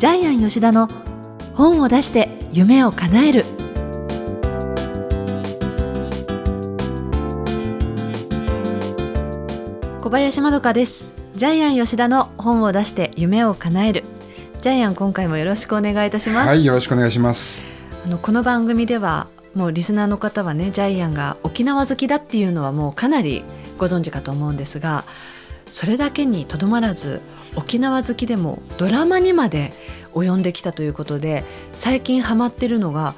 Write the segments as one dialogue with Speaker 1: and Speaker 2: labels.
Speaker 1: ジャイアン吉田の本を出して夢を叶える。小林まどかです。ジャイアン吉田の本を出して夢を叶える。ジャイアン今回もよろしくお願いいたします。
Speaker 2: はいよろしくお願いします。
Speaker 1: あのこの番組ではもうリスナーの方はねジャイアンが沖縄好きだっていうのはもうかなりご存知かと思うんですがそれだけにとどまらず沖縄好きでもドラマにまで及んできたということで最近ハマってるのが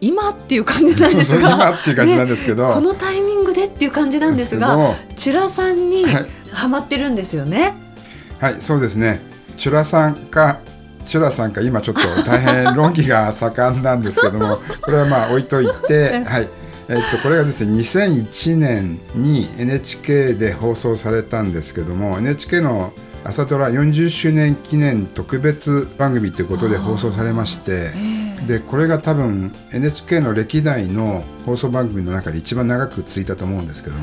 Speaker 1: 今っていう感じなんですが
Speaker 2: 今っていう感じなんですけど、
Speaker 1: ね、このタイミングでっていう感じなんですがチュラさんにハマってるんですよね。
Speaker 2: はい、はい、そうですね。チュラさんかチュラさんか今ちょっと大変論議が盛んなんですけども これはまあ置いといて、はいえっと、これがですね2001年に NHK で放送されたんですけども NHK の朝ドラ40周年記念特別番組ということで放送されましてでこれが多分 NHK の歴代の放送番組の中で一番長く続いたと思うんですけども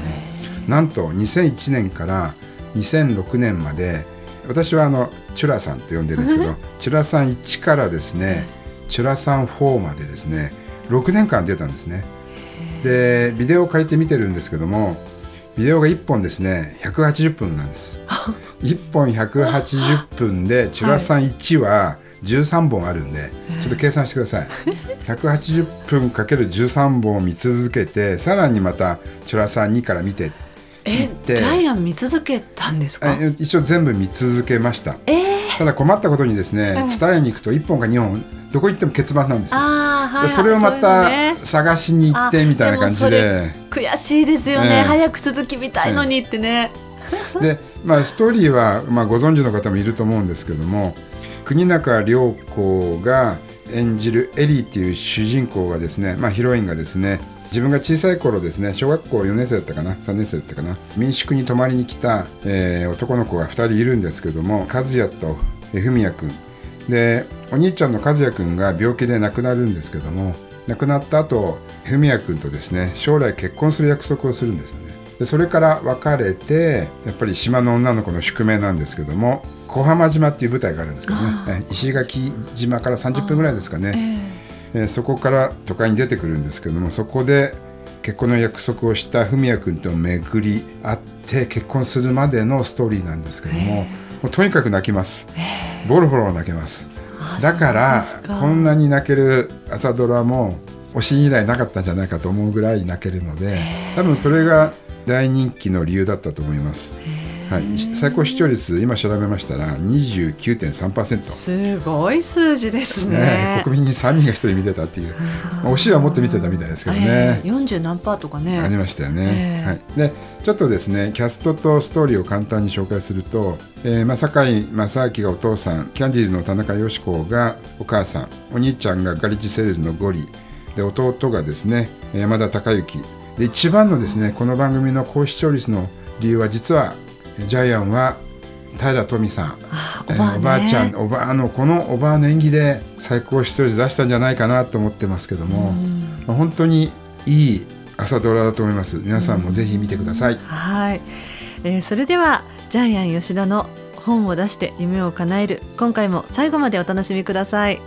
Speaker 2: なんと2001年から2006年まで私はあのチュラさんと呼んでるんですけどチュラさん1からですねチュラさん4までですね6年間出たんですね。でビデオを借りて見てるんですけどもビデオが1本ですね180分なんです。1本180分でチュラさん1は13本あるんで、ちょっと計算してください。180分かける13本を見続けてさらにまたチュラさん2から見て
Speaker 1: えジャイアン見続けたんですか？
Speaker 2: 一応全部見続けました、
Speaker 1: え
Speaker 2: ー、ただ困ったことにですね伝えに行くと1本か2本どこ行っても欠番なんですよ、はい、それをまた探しに行ってみたいな感じで。
Speaker 1: 悔しいですよね、えー、早く続き見たいのにってね、
Speaker 2: えー、でまあストーリーは、まあ、ご存知の方もいると思うんですけども国中涼子が演じるエリーっていう主人公がですね、まあ、ヒロインがですね自分が小さい頃ですね小学校4年生だったかな3年生だったかな民宿に泊まりに来た、えー、男の子が2人いるんですけども和也と文也君でお兄ちゃんの和也君が病気で亡くなるんですけども亡くなった後文也君とですね将来結婚する約束をするんですよね。でそれから別れてやっぱり島の女の子の宿命なんですけども小浜島っていう舞台があるんですけどね。石垣島から30分ぐらいですかね、えー、そこから都会に出てくるんですけどもそこで結婚の約束をした文也君と巡り会って結婚するまでのストーリーなんですけどももうとにかく泣きます。ボロボロ泣けますだからこんなに泣ける朝ドラも推し以来なかったんじゃないかと思うぐらい泣けるので多分それが大人気の理由だったと思います。はい、最高視聴率今調べましたら29.3%
Speaker 1: すごい数字ですね、
Speaker 2: ね、国民に3人が1人見てたっていう、まあ、推しはもっと見てたみたいですけどね、
Speaker 1: えー、40何パーとかね。
Speaker 2: ありましたよね、えー、はい、でちょっとですねキャストとストーリーを簡単に紹介すると、えーまあ、堺正明がお父さんキャンディーズの田中佳子がお母さんお兄ちゃんがガリッジセールズのゴリで弟がですね山田孝之。で一番のですねこの番組の高視聴率の理由は実はジャイアンは平富さん。おば,、おばあちゃんおばあのこのおばあの演技で最高視聴率出したんじゃないかなと思ってますけども、まあ、本当にいい朝ドラだと思います。皆さんもぜひ見てください、
Speaker 1: はい、えー、それではジャイアン吉田の本を出して夢を叶える今回も最後までお楽しみください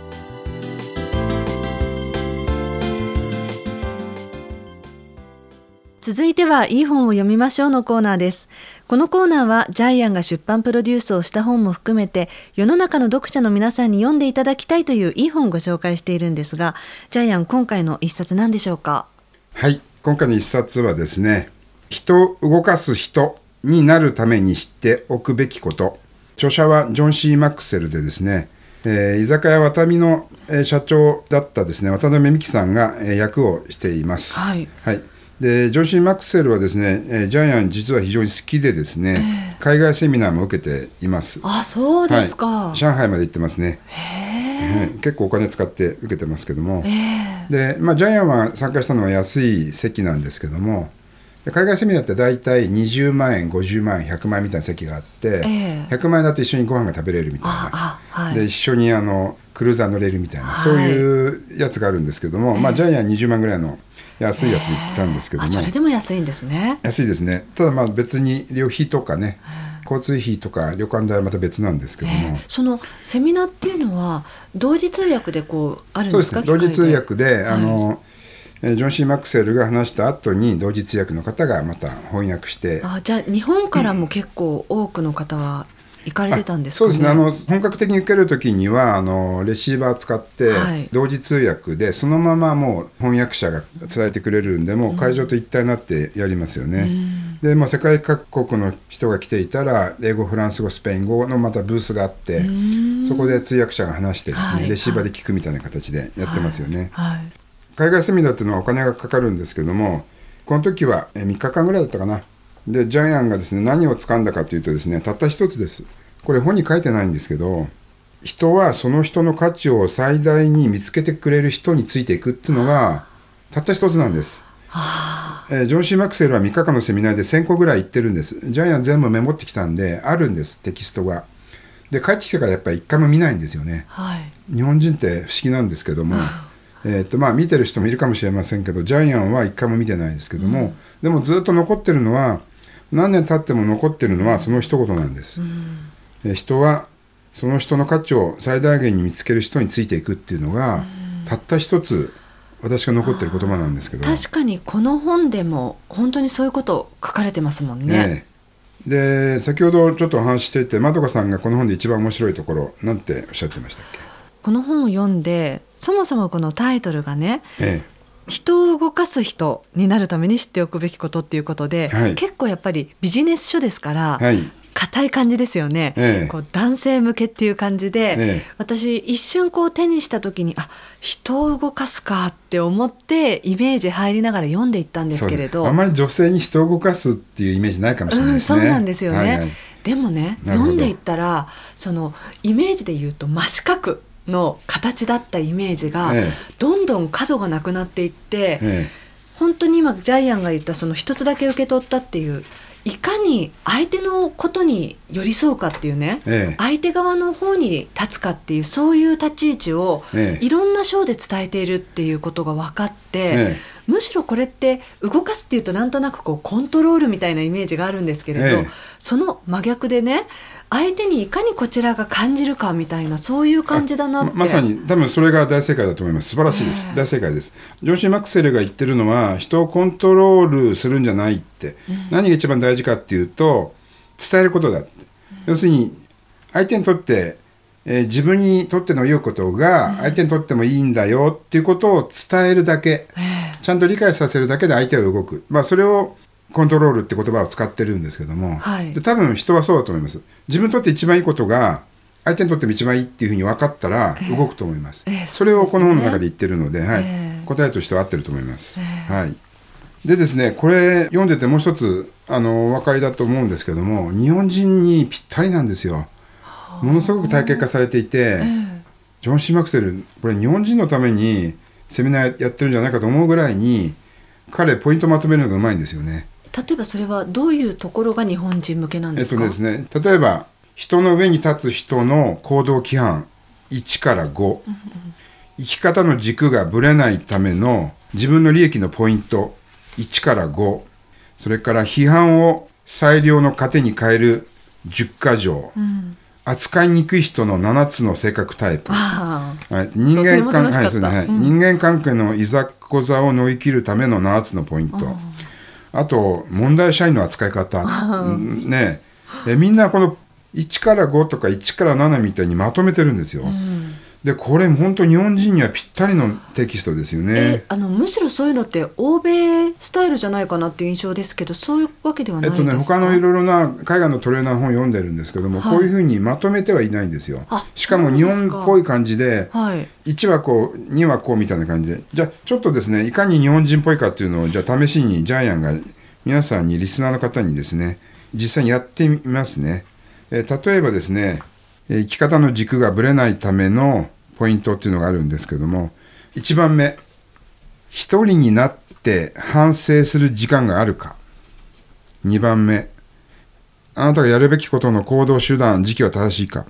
Speaker 1: 続いてはいい本を読みましょうのコーナーです。このコーナーはジャイアンが出版プロデュースをした本も含めて世の中の読者の皆さんに読んでいただきたいといういい本をご紹介しているんですが、ジャイアン今回の一冊何でしょうか？
Speaker 2: はい、今回の一冊はですね、人を動かす人になるために知っておくべきこと。著者はジョン・シー・マックセルでですね、えー、居酒屋ワタミの、えー、社長だったですね渡辺美樹さんが、えー、役をしています。
Speaker 1: はい、
Speaker 2: はいでジョンシー・マクセルはですね、えー、ジャイアン実は非常に好きでですね、えー、海外セミナーも受けています。
Speaker 1: あそうですか、
Speaker 2: はい、上海まで行ってますね。へ、え。ー、結構お金使って受けてますけども、
Speaker 1: え
Speaker 2: ー、で、まあ、ジャイアンは参加したのは安い席なんですけども海外セミナーって大体20万円50万円100万円みたいな席があって、えー、100万円だと一緒にご飯が食べれるみたいな、はい、で一緒にあのクルーザー乗れるみたいな、はい、そういうやつがあるんですけども、まあ、ジャイアン20万ぐらいの安いやつ行ったんですけども、
Speaker 1: それでも安いんですね。
Speaker 2: 安いですね。ただまあ別に旅費とかね交通費とか旅館代はまた別なんですけども、
Speaker 1: えー。そのセミナーっていうのは同時通訳でこうあるんでか？
Speaker 2: そうですすね同時通訳で、
Speaker 1: い。
Speaker 2: あのえージョン・シー・マクセルが話した後に同時通訳の方がまた翻訳して。
Speaker 1: あじゃあ日本からも結構多くの方は行かれてたんですかね？
Speaker 2: そうですね。あの本格的に受ける時にはあのレシーバー使って
Speaker 1: はい。
Speaker 2: 同時通訳でそのままもう翻訳者が伝えてくれるんでもう会場と一体になってやりますよね。でもう世界各国の人が来ていたら英語フランス語スペイン語のまたブースがあってそこで通訳者が話してですね、
Speaker 1: はい
Speaker 2: レシーバーで聞くみたいな形でやってますよね。
Speaker 1: はい。
Speaker 2: 海外セミナーっていうのはお金がかかるんですけどもこの時はえー3日間ぐらいだったかなでジャイアンがですね何を掴んだかというとですねたった一つです。これ本に書いてないんですけど人はその人の価値を最大に見つけてくれる人についていくっていうのがたった一つなんです、えージョン・シー・マクセルは3日間のセミナーで1000個ぐらい行ってるんです。ジャイアン全部メモってきたんであるんですテキストが。で帰ってきてからやっぱり一回も見ないんですよね。
Speaker 1: はい。
Speaker 2: 日本人って不思議なんですけども、えーとまあ、見てる人もいるかもしれませんけどジャイアンは一回も見てないですけども、でもずっと残ってるのは何年経っても残ってるのはその一言なんです、えー人はその人の価値を最大限に見つける人についていくっていうのが、たった一つ私が残ってる言葉なんですけど。
Speaker 1: 確かにこの本でも本当にそういうこと書かれてますもんね。
Speaker 2: ええ。で先ほどちょっとお話ししていてまどかさんがこの本で一番面白いところなんておっしゃってましたっけ？
Speaker 1: この本を読んでそもそもこのタイトルがね
Speaker 2: え
Speaker 1: 人を動かす人になるために知っておくべきことっていうことで、
Speaker 2: はい。
Speaker 1: 結構やっぱりビジネス書ですから、
Speaker 2: えはい。
Speaker 1: 硬い感じですよね、
Speaker 2: ええ。
Speaker 1: こう男性向けっていう感じで、
Speaker 2: ええ。
Speaker 1: 私一瞬こう手にした時にあ人を動かすかって思ってイメージ入りながら読んでいったんですけれど。
Speaker 2: あまり女性に人を動かすっていうイメージないかもしれない
Speaker 1: うん、
Speaker 2: ですね。
Speaker 1: そうなんですよね、
Speaker 2: はいはい。
Speaker 1: でもね読んでいったらそのイメージで言うと真四角の形だったイメージが、
Speaker 2: ええ。
Speaker 1: どんどん角がなくなっていって、
Speaker 2: え
Speaker 1: 本当に今ジャイアンが言ったその一つだけ受け取ったっていういかに相手のことに寄り添うかっていうね、
Speaker 2: ええ。
Speaker 1: 相手側の方に立つかっていうそういう立ち位置を
Speaker 2: ええ。
Speaker 1: いろんな章で伝えているっていうことが分かって、
Speaker 2: え。
Speaker 1: むしろこれって動かすっていうとなんとなくこうコントロールみたいなイメージがあるんですけれど、
Speaker 2: ええ。
Speaker 1: その真逆でね相手にいかにこちらが感じるかみたいなそういう感じだなって。
Speaker 2: ままさに多分それが大正解だと思います。素晴らしいです、
Speaker 1: ええ。
Speaker 2: 大正解です。ジョンシー・マクセルが言ってるのは人をコントロールするんじゃないって、何が一番大事かっていうと伝えることだって、要するに相手にとって、えー自分にとっての良いことが相手にとってもいいんだよっていうことを伝えるだけ、
Speaker 1: え。
Speaker 2: ちゃんと理解させるだけで相手は動く、まあ、それをコントロールって言葉を使ってるんですけども、
Speaker 1: はい。
Speaker 2: で多分人はそうだと思います。自分にとって一番いいことが相手にとっても一番いいっていうふうに分かったら
Speaker 1: ええ。
Speaker 2: 動くと思います、
Speaker 1: ええ
Speaker 2: それをこの本の中で言ってるので、はい。
Speaker 1: ええ。
Speaker 2: 答えとしては合ってると思います、
Speaker 1: ええ。
Speaker 2: はい、でですねこれ読んでてもう一つあのお分かりだと思うんですけども日本人にぴったりなんですよ。ものすごく体系化されていて、
Speaker 1: え。
Speaker 2: ジョン・シー・マクセルこれ日本人のためにセミナーやってるんじゃないかと思うぐらいに彼ポイントまとめるのがうまいんですよね。
Speaker 1: 例えばそれはどういうところが日本人向けなん
Speaker 2: えっ
Speaker 1: ですか、
Speaker 2: とですね例えば人の上に立つ人の行動規範1から5生き方の軸がぶれないための自分の利益のポイント1から5それから批判を最良の糧に変える10か条、
Speaker 1: うん、
Speaker 2: 扱いにくい人の7つの性格タイプ。人間関
Speaker 1: 楽しかった。
Speaker 2: はいそうですね。人間関係のいざこざを乗り切るための7つのポイント、あと問題社員の扱い方、う んね。えみんなこの1から5とか1から7みたいにまとめてるんですよ。でこれ本当日本人にはぴったりのテキストですよ
Speaker 1: え
Speaker 2: ね。
Speaker 1: あのむしろそういうのって欧米スタイルじゃないかなっていう印象ですけどそういうわけではないですか、
Speaker 2: えっとね、他のいろいろな海外のトレーナー本読んでるんですけども、
Speaker 1: はい。
Speaker 2: こういうふうにまとめてはいないんですよ。
Speaker 1: あ。
Speaker 2: しかも日本っぽい感じで
Speaker 1: はい。
Speaker 2: 1はこう2はこうみたいな感じで。じゃあちょっとですねいかに日本人っぽいかっていうのをじゃあ試しにジャイアンが皆さんにリスナーの方にですね実際にやってみますね、えー例えばですねえー生き方の軸がぶれないためのポイントっていうのがあるんですけども1番目一人になって反省する時間があるか。2番目あなたがやるべきことの行動手段時期は正しいか。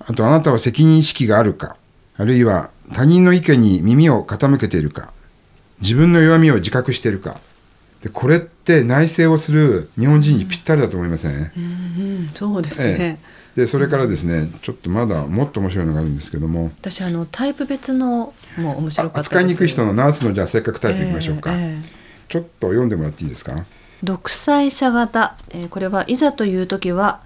Speaker 2: あとあなたは責任意識があるか。あるいは他人の意見に耳を傾けているか。自分の弱みを自覚しているか。でこれって内省をする日本人にぴったりだと思いません、
Speaker 1: うんうん、そうですね、
Speaker 2: えでそれからですねちょっとまだもっと面白いのがあるんですけども。
Speaker 1: 私あのタイプ別のもう面白かった
Speaker 2: 扱いにくい人のナースのじゃあせっかくタイプいきましょうか、
Speaker 1: えええ
Speaker 2: ちょっと読んでもらっていいですか？
Speaker 1: 独裁者型、えーこれはいざという時は、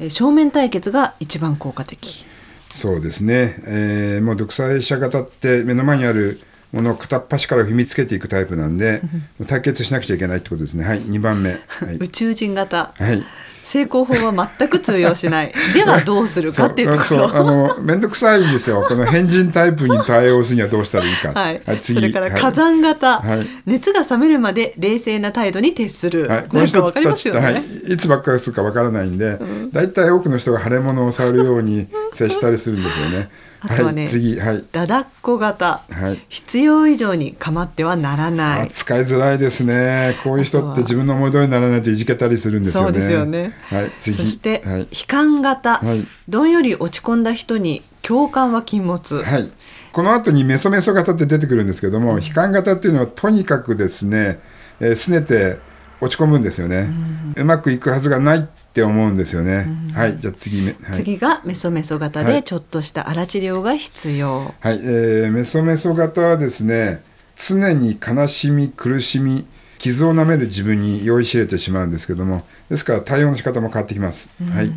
Speaker 1: えー正面対決が一番効果的。
Speaker 2: そうですね、えーもう独裁者型って目の前にあるものを片っ端から踏みつけていくタイプなんで対決しなくちゃいけないってことですね。はい2番目。はい、
Speaker 1: 宇宙人型。
Speaker 2: はい、
Speaker 1: 成功法は全く通用しない。ではどうするかっていうところ。
Speaker 2: そうそうあの面倒くさいんですよ。この変人タイプに対応するにはどうしたらいいか
Speaker 1: はい、
Speaker 2: 次。
Speaker 1: それから
Speaker 2: はい。
Speaker 1: 火山型、
Speaker 2: はい。
Speaker 1: 熱が冷めるまで冷静な態度に徹する、
Speaker 2: はい、この人
Speaker 1: わかりますよ
Speaker 2: たちって、はい
Speaker 1: ね、、
Speaker 2: いつばっかりするかわからないんで、大体多くの人が腫れ物を触るように接したりするんですよね。
Speaker 1: あとはね
Speaker 2: い、次、はい、
Speaker 1: だだっこ型、
Speaker 2: はい。
Speaker 1: 必要以上に構ってはならな
Speaker 2: あ
Speaker 1: い
Speaker 2: 使いづらいですね。こういう人って自分の思い通りにならないといじけたりするんですよね。
Speaker 1: そうですよね
Speaker 2: はい、次。
Speaker 1: そして、
Speaker 2: はい。
Speaker 1: 悲観型、
Speaker 2: はい。
Speaker 1: どんより落ち込んだ人に共感は禁物、
Speaker 2: はい。この後にメソメソ型って出てくるんですけども、悲観型っていうのはとにかくですね、えー拗ねて落ち込むんですよね、うまくいくはずがないって思うんですよね。はい、じゃあ次め、はい、
Speaker 1: 次がメソメソ型
Speaker 2: はい。
Speaker 1: でちょっとした荒治療が必要、
Speaker 2: はい、えーメソメソ型はですね常に悲しみ苦しみ傷を舐める自分に酔いしれてしまうんですけどもですから対応の仕方も変わってきます、はい。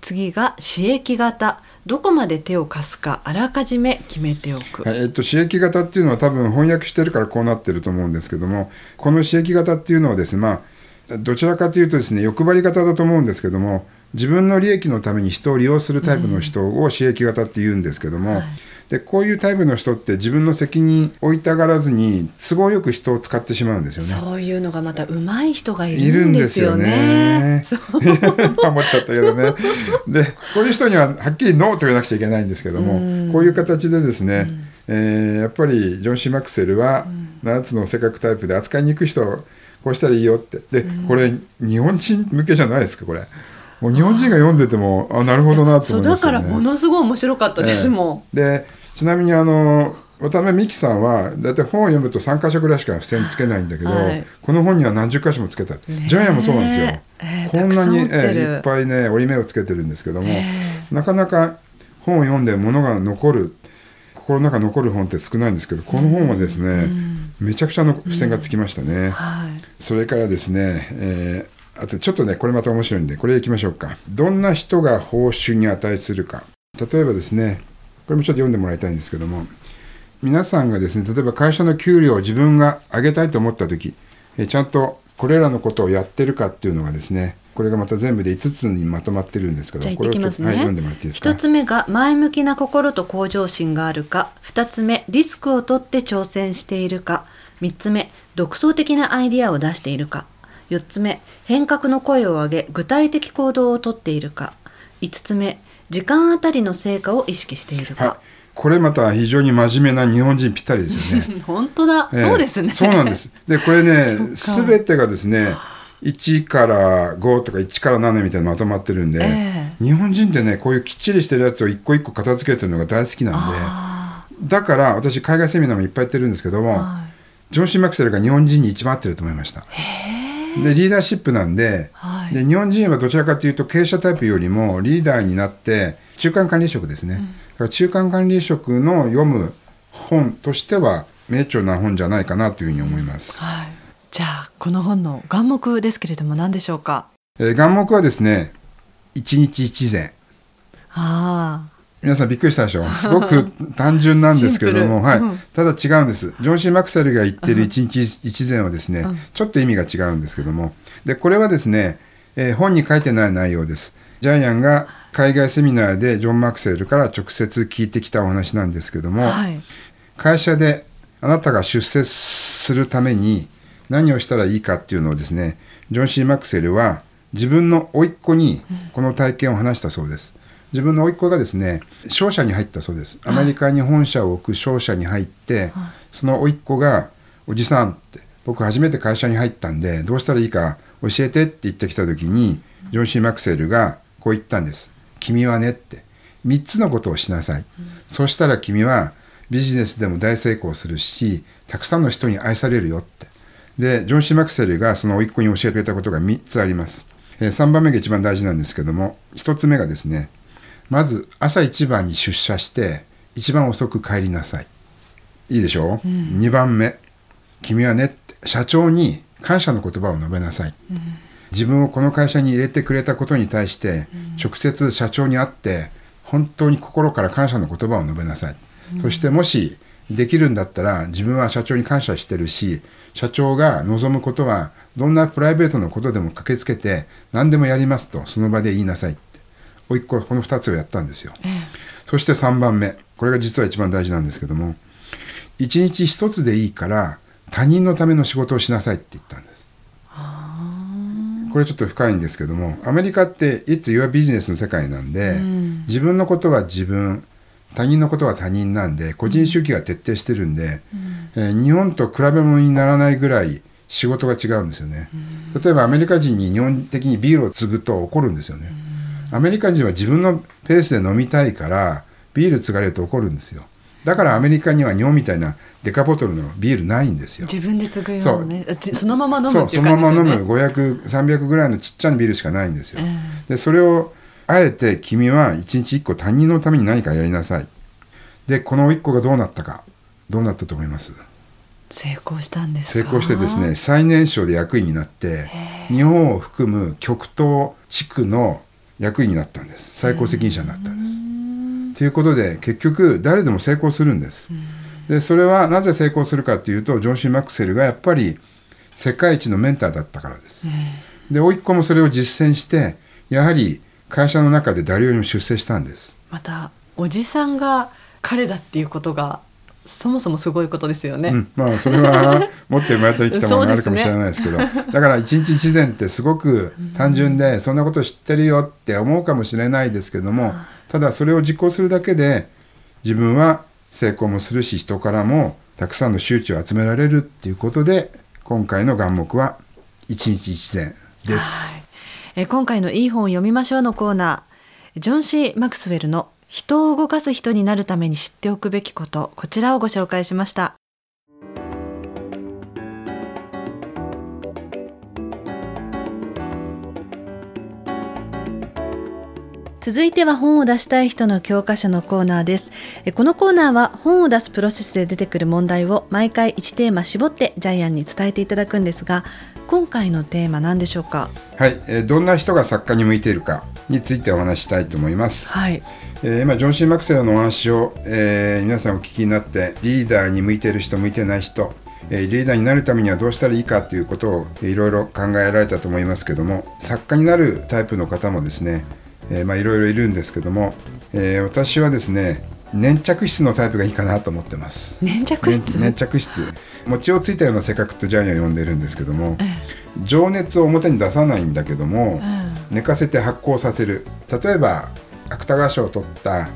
Speaker 1: 次が刺激型。どこまで手を貸すかあらかじめ決めておく、
Speaker 2: はい。えっと刺激型っていうのは多分翻訳してるからこうなってると思うんですけどもこの刺激型っていうのはですねまあどちらかというとですね欲張り型だと思うんですけども自分の利益のために人を利用するタイプの人を刺激型って言うんですけども、
Speaker 1: はい
Speaker 2: でこういうタイプの人って自分の責任を置いたがらずに都合よく人を使ってしまうんですよね。
Speaker 1: そういうのがまた上手い人がい
Speaker 2: いる
Speaker 1: るんで
Speaker 2: すすよ
Speaker 1: よね
Speaker 2: ね。
Speaker 1: そう
Speaker 2: 思っちゃったけどね。でこういう人にははっきりノーと言わなくちゃいけないんですけども、
Speaker 1: うん
Speaker 2: こういう形でですね、えーやっぱりジョン・シー・マクセルは7つの性格タイプで扱いにくい人をこうしたらいいよってでこれ日本人向けじゃないですかこれ。もう日本人が読んでてもあなるほどなと思いますよね。
Speaker 1: らものすごい面白かったですもん、
Speaker 2: でちなみにあの渡辺美樹さんは大体本を読むと3箇所ぐらいしか付箋つけないんだけど、
Speaker 1: はい。
Speaker 2: この本には何十箇所もつけた、
Speaker 1: ね
Speaker 2: ジャイアンもそうなんですよ、
Speaker 1: えー
Speaker 2: こんなに、えーいっぱいね折り目をつけてるんですけども、
Speaker 1: え
Speaker 2: なかなか本を読んで物が残る心の中に残る本って少ないんですけどこの本はですね、めちゃくちゃの付箋がつきましたね、
Speaker 1: はい。
Speaker 2: それからですね、えーあとちょっとねこれまた面白いんでこれいきましょうか。どんな人が報酬に値するか。例えばですねこれもちょっと読んでもらいたいんですけども皆さんがですね例えば会社の給料を自分が上げたいと思った時えーちゃんとこれらのことをやってるかっていうのがですねこれがまた全部で5つにまとまってるんですけど
Speaker 1: じゃあ行きますね、
Speaker 2: はい、読んでもらっていいですか？
Speaker 1: 一つ目が前向きな心と向上心があるか。二つ目リスクを取って挑戦しているか。三つ目独創的なアイディアを出しているか四つ目変革の声を上げ具体的行動をとっているか。五つ目時間あたりの成果を意識している
Speaker 2: はい。
Speaker 1: か、
Speaker 2: これまた非常に真面目な日本人ぴったりですよね。
Speaker 1: 本当だ、
Speaker 2: ええ。
Speaker 1: そうですね。
Speaker 2: そうなんです。で、これね、
Speaker 1: そっか。
Speaker 2: すべてがですね、1から5とか1から7みたいなのまとまってるんで、
Speaker 1: え
Speaker 2: 日本人ってね、こういうきっちりしてるやつを一個一個片付けてるのが大好きなん
Speaker 1: あ
Speaker 2: で、だから私、海外セミナーもいっぱいやってるんですけども、
Speaker 1: ーは
Speaker 2: ジョン・シー・マクセルが日本人に一番合ってると思いました。で、リーダーシップなんで、
Speaker 1: はい。
Speaker 2: で日本人はどちらかというと経営者タイプよりもリーダーになって中間管理職ですね、だから中間管理職の読む本としては名著な本じゃないかなというふうに思います。
Speaker 1: い、はい、じゃあこの本の眼目ですけれども何でしょうか？
Speaker 2: えー眼目はですね一日一善
Speaker 1: あ
Speaker 2: 皆さんびっくりしたでしょ？すごく単純なんですけれども、はい。ただ違うんです。ジョン・シー・マクセルが言ってる一日一善はですね、
Speaker 1: うん。
Speaker 2: ちょっと意味が違うんですけども。でこれはですね、えー本に書いてない内容です。ジャイアンが海外セミナーでジョン・マクセルから直接聞いてきたお話なんですけど
Speaker 1: あ
Speaker 2: も、
Speaker 1: はい。
Speaker 2: 会社であなたが出世するために何をしたらいいかっていうのをですねジョン・シー・マクセルは自分の甥っ子にこの体験を話したそうです。自分の甥っ子がですね商社に入ったそうです。アメリカに本社を置く商社に入って、その甥っ子が「おじさん」って「僕初めて会社に入ったんでどうしたらいいか教えて」って言ってきた時にジョン・シー・マクセルがこう言ったんです。君はねって。3つのことをしなさい。そうしたら君はビジネスでも大成功するしたくさんの人に愛されるよって。でジョン・シー・マクセルがその甥っ子に教えてくれたことが3つあります、えー3番目が一番大事なんですけども1つ目がですねまず朝一番に出社して一番遅く帰りなさい。いいでしょ？う、2番目。君はね社長に感謝の言葉を述べなさい、自分をこの会社に入れてくれたことに対して直接社長に会って本当に心から感謝の言葉を述べなさい、そしてもしできるんだったら自分は社長に感謝してるし社長が望むことはどんなプライベートのことでも駆けつけて何でもやりますとその場で言いなさいっておいっ子この2つをやったんですよ、そして3番目。これが実は一番大事なんですけども一日一つでいいから他人のための仕事をしなさいって言ったんです。これちょっと深いんですけどもアメリカって It's your business の世界なんで、自分のことは自分他人のことは他人なんで個人主義が徹底してるんで、えー日本と比べ物にならないぐらい仕事が違うんですよね、例えばアメリカ人に日本的にビールを継ぐと怒るんですよね、アメリカ人は自分のペースで飲みたいからビール継がれると怒るんですよ。だからアメリカには日本みたいなデカボトルのビールないんですよ。
Speaker 1: 自分で作るようなねそそのまま飲む
Speaker 2: そう
Speaker 1: っていう
Speaker 2: そのまま
Speaker 1: 感じですよね。
Speaker 2: 飲む。500300ぐらいのちっちゃなビールしかないんですよ、
Speaker 1: え
Speaker 2: でそれをあえて君は一日一個他人のために何かやりなさい。でこの一個がどうなったか。どうなったと思います？
Speaker 1: 成功したんですか？
Speaker 2: 成功してですね最年少で役員になって日本を含む極東地区の役員になったんです。最高責任者になったんです。ということで結局誰でも成功するんです。でそれはなぜ成功するかっていうとジョン・シー・マクセルがやっぱり世界一のメンターだったからです。で甥っ子もそれを実践してやはり会社の中で誰よりも出世したんです。
Speaker 1: またおじさんが彼だっていうことがそもそもすごいことですよね、
Speaker 2: うん、まあそれは持って生まれてきたものがあるかもしれないですけど。だから一日一善ってすごく単純でそんなこと知ってるよって思うかもしれないですけどもただそれを実行するだけで自分は成功もするし人からもたくさんの周知を集められるっていうことで今回の眼目は一日一善です。
Speaker 1: はい。えー今回のいい本を読みましょうのコーナー。ジョン・シー・マクスウェルの人を動かす人になるために知っておくべきことこちらをご紹介しました。続いては本を出したい人の教科書のコーナーです。えこのコーナーは本を出すプロセスで出てくる問題を毎回1テーマ絞ってジャイアンに伝えていただくんですが今回のテーマ何でしょうか？
Speaker 2: はい、えーどんな人が作家に向いているか。についてお話ししたいと思います。
Speaker 1: はい。
Speaker 2: えー今ジョン・シー・マクセルのお話を、えー皆さんお聞きになってリーダーに向いている人向いてない人、えーリーダーになるためにはどうしたらいいかということをえーいろいろ考えられたと思いますけども作家になるタイプの方もですね、いろいろいるんですけども、えー私はですね粘着質のタイプがいいかなと思ってます。
Speaker 1: 粘着質？
Speaker 2: ね粘着質。餅をついたような性格とジャイアンは呼んでるんですけども、情熱を表に出さないんだけども、寝かせて発酵させる。例えば芥川賞を取った、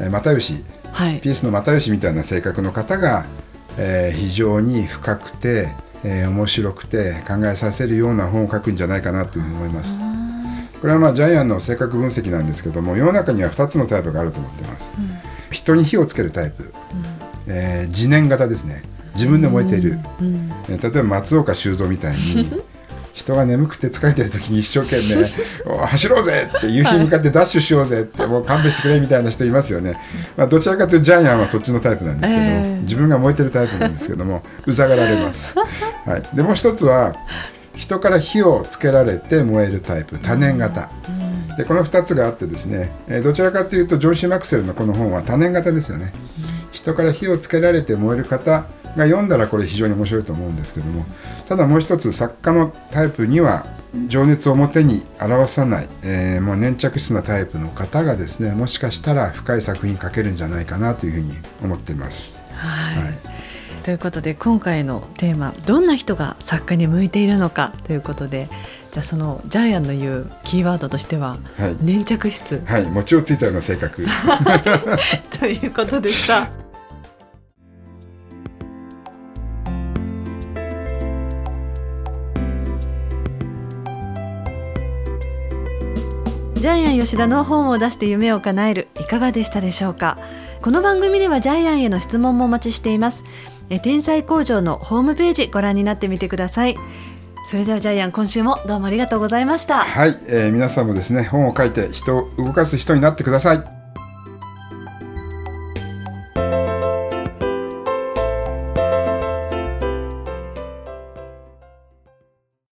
Speaker 2: えー又吉。
Speaker 1: はい。
Speaker 2: ピースの又吉みたいな性格の方が、えー非常に深くて、えー面白くて考えさせるような本を書くんじゃないかなというふうに思います。これはまあジャイアンの性格分析なんですけども世の中には2つのタイプがあると思ってます。人に火をつけるタイプ、えー自燃型ですね。自分で燃えている、
Speaker 1: うん。
Speaker 2: えー例えば松岡修造みたいに 人が眠くて疲れてる時に一生懸命 お走ろうぜって夕日に向かってダッシュしようぜってもう勘弁してくれみたいな人いますよね、まあ、どちらかというとジャイアンはそっちのタイプなんですけども、
Speaker 1: え。ー
Speaker 2: 自分が燃えてるタイプなんですけどもうざがられます、はい、でもう一つは人から火をつけられて燃えるタイプ多年型、でこの2つがあってですね、えーどちらかというとジョン・シー・マクセルのこの本は多年型ですよね。人から火をつけられて燃える方が読んだらこれ非常に面白いと思うんですけどもただもう一つ作家のタイプには情熱を表に表さない、えーもう粘着質なタイプの方がですねもしかしたら深い作品書けるんじゃないかなというふうに思っています。
Speaker 1: はい。
Speaker 2: はい。
Speaker 1: ということで今回のテーマどんな人が作家に向いているのかということでじゃあそのジャイアンの言うキーワードとしては、
Speaker 2: はい。
Speaker 1: 粘着質。
Speaker 2: はい、餅をついたような性格。
Speaker 1: ということでした。ジャイアン吉田の本を出して夢を叶えるいかがでしたでしょうか？この番組ではジャイアンへの質問もお待ちしています。え天才工場のホームページご覧になってみてください。それではジャイアン今週もどうもありがとうございました。
Speaker 2: はい、えー皆さんもですね本を書いて人を動かす人になってください。